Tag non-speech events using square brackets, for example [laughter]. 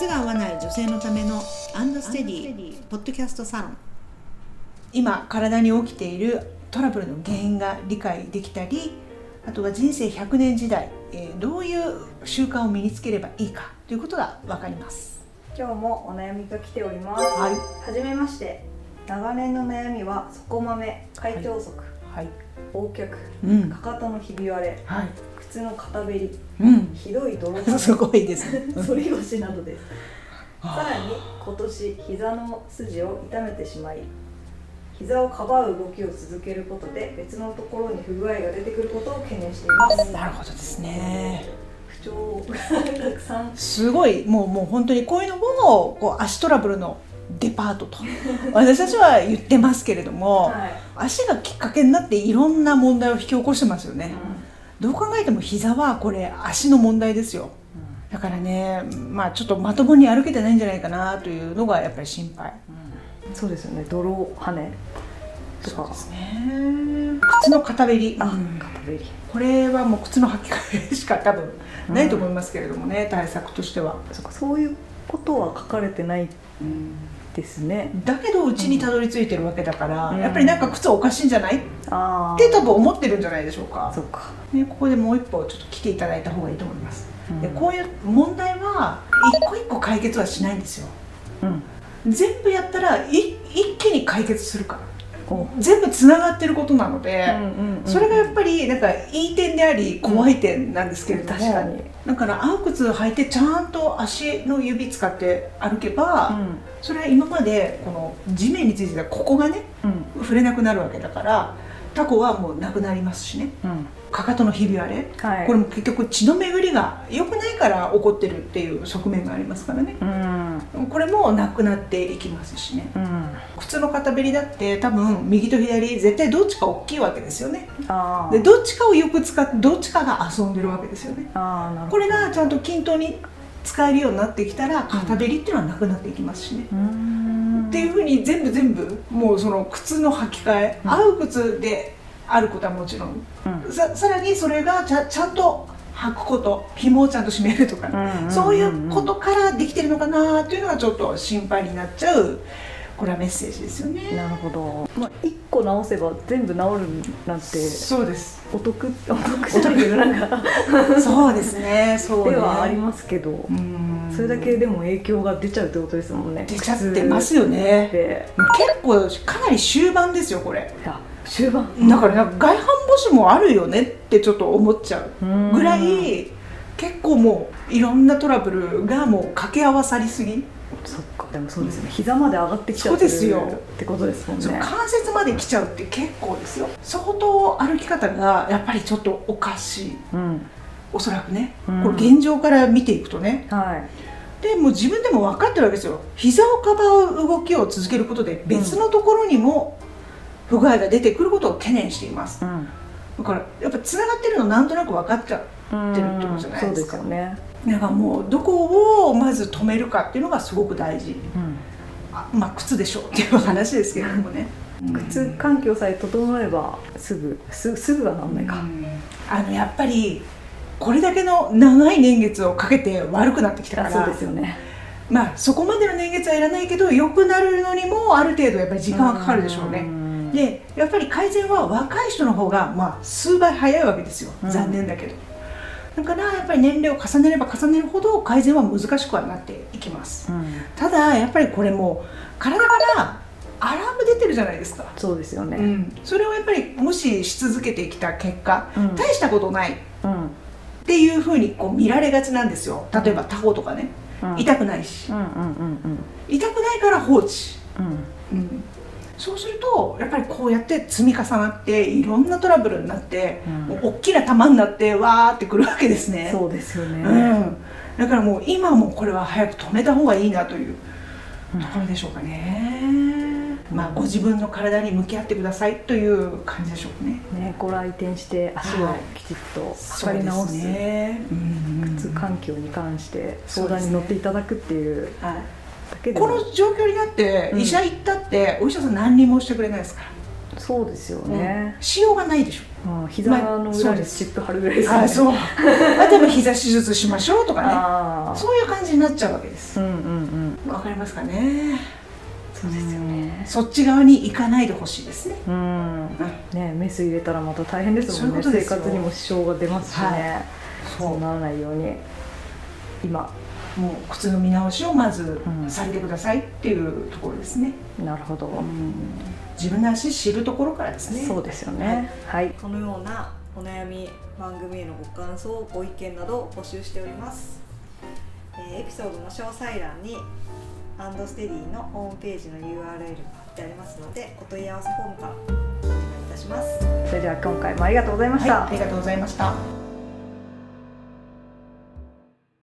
靴が合わない女性のためのアンドステディポッドキャストサロン。今体に起きているトラブルの原因が理解できたりあとは人生100年時代、えーどういう習慣を身につければいいかということが分かります。今日もお悩みが来ております。はい。はじめまして。長年の悩みは底豆、開腸足、はい。横脚、うん。かかとのひび割れ、はい靴の肩べり、うん。ひどい泥は [laughs] すごいです。ね [laughs] 反り腰などで。す。[laughs] さらに今年膝の筋を痛めてしまい、膝をかばう動きを続けることで別のところに不具合が出てくることを懸念しています。なるほどですね。不調がたくさん。すごい。もうもう本当にこういうのもこう足トラブルのデパートと私たちは言ってますけれども、はい。足がきっかけになっていろんな問題を引き起こしてますよね、どう考えても膝はこれ足の問題ですよ。だからねまあちょっとまともに歩けてないんじゃないかなというのがやっぱり心配。そうですよね。泥跳ね。とか。ね。靴の片べり、あ、うん。肩べり。これはもう靴の履き替えしか多分ないと思いますけれどもね、対策としては、そういうことは書かれてないですね。だけどうちにたどり着いてるわけだから、うんやっぱりなんか靴おかしいんじゃない？っああ。て多分思ってるんじゃないでしょうかそっか。ね、ここでもう一歩ちょっと来ていただいた方がいいと思います、うんでこういう問題は一個一個解決はしないんですようん。全部やったらい一気に解決するからお。全部つながってることなので、んそれがやっぱりなんかいい点であり怖い点なんですけれども、確かに。だから青靴履いてちゃんと足の指使って歩けば、ん。それは今までこの地面についてたここがねうん。触れなくなるわけだからタコはもうなくなりますしねうん。かかとのひび割れはい。これも結局血の巡りが良くないから起こってるっていう側面がありますからねうん。これもなくなっていきますしねうん。靴の片べりだって多分右と左絶対どっちか大きいわけですよね。でどっちかをよく使ってどっちかが遊んでるわけですよね。これがちゃんと均等に使えるようになってきたら片べりっていうのはなくなっていきますしね、うーん。っていうふうに全部全部もうその靴の履き替え、うん合う靴であることはもちろんうん。ささらにそれがちゃちゃんと履くこと紐をちゃんと締めるとか、んそういうことからできてるのかなっていうのがちょっと心配になっちゃうこれはメッセージですよね。なるほど。まあ一個直せば全部直るなんてそうです。お得お得じゃなそうですね。そうね。ではありますけど、うんそれだけでも影響が出ちゃうってことですもんね。出ちゃってますよね。で、結構かなり終盤ですよこれ。終盤だから外反母趾もあるよねってちょっと思っちゃうぐらうん。い結構もういろんなトラブルがもう掛け合わさりすぎ、そっかでもそうですよね、膝まで上がってきちゃうですよ。ってことですもんね。関節まで来ちゃうって結構ですよ。相当歩き方がやっぱりちょっとおかしい。うん。おそらくね、うん。これ現状から見ていくとね。はい。でもう自分でも分かってるわけですよ。膝をかばう動きを続けることで別のところにも不具合が出てくることを懸念しています。うん。だからやっぱつながってるのなんとなく分かっちゃうってるってことじゃないですか。よね、だからもうどこをまず止めるかっていうのがすごく大事。あまあ靴でしょうっていう話ですけれどもね。靴環境さえ整えばすぐすすぐはなんないか、あのやっぱりこれだけの長い年月をかけて悪くなってきたからあそうですよね。まあそこまでの年月はいらないけど良くなるのにもある程度やっぱり時間はかかるでしょうね。んでやっぱり改善は若い人の方がまあ数倍早いわけですよ。うん。残念だけど、だからやっぱり年齢を重ねれば重ねるほど改善は難しくはなっていきます。うん。ただやっぱりこれもう体からアラーム出てるじゃないですか、そうですよね、うん、それをやっぱり無視し続けてきた結果、うん。大したことない。っうん。ていうふうにこう見られがちなんですよ。例えばタコとかね、うん。痛くないし、痛くないから放置、そうするとやっぱりこうやって積み重なっていろんなトラブルになって、うん。もう大きな玉になってわーってくるわけですね。そうですよね、うん、だからもう今もこれは早く止めた方がいいなといううん。ところでしょうかね、まあご自分の体に向き合ってくださいという感じでしょうね。ね、ご来店して足をきちっと測り直す、そうですね、うん靴環境に関して相談に乗っていただくっていうはい。だけでも。この状況になってうん。医者行ったってお医者さん何にもしてくれないですか？らそうですよね、しようがないでしょ。うん、膝の裏にチップ貼るぐらいですあそう。例えば膝手術しましょうとかね。そういう感じになっちゃうわけです。うんうんうん。わかりますかね？そうですよね。そっち側に行かないでほしいですね。うん。ねメス入れたらまた大変ですもんね。そういうことですよ。生活にも支障が出ますしね、はい。そうならないように今もう靴の見直しをまずうん。されてくださいっていうところですね、なるほど、自分の足知るところからですね。そうですよね。はい、このようなお悩み番組へのご感想ご意見などを募集しております、えーエピソードの詳細欄にアンドステディのホームページの URL が貼ってありますのでお問い合わせフォームからお願いいたします。それでは今回もありがとうございました、はい、ありがとうございました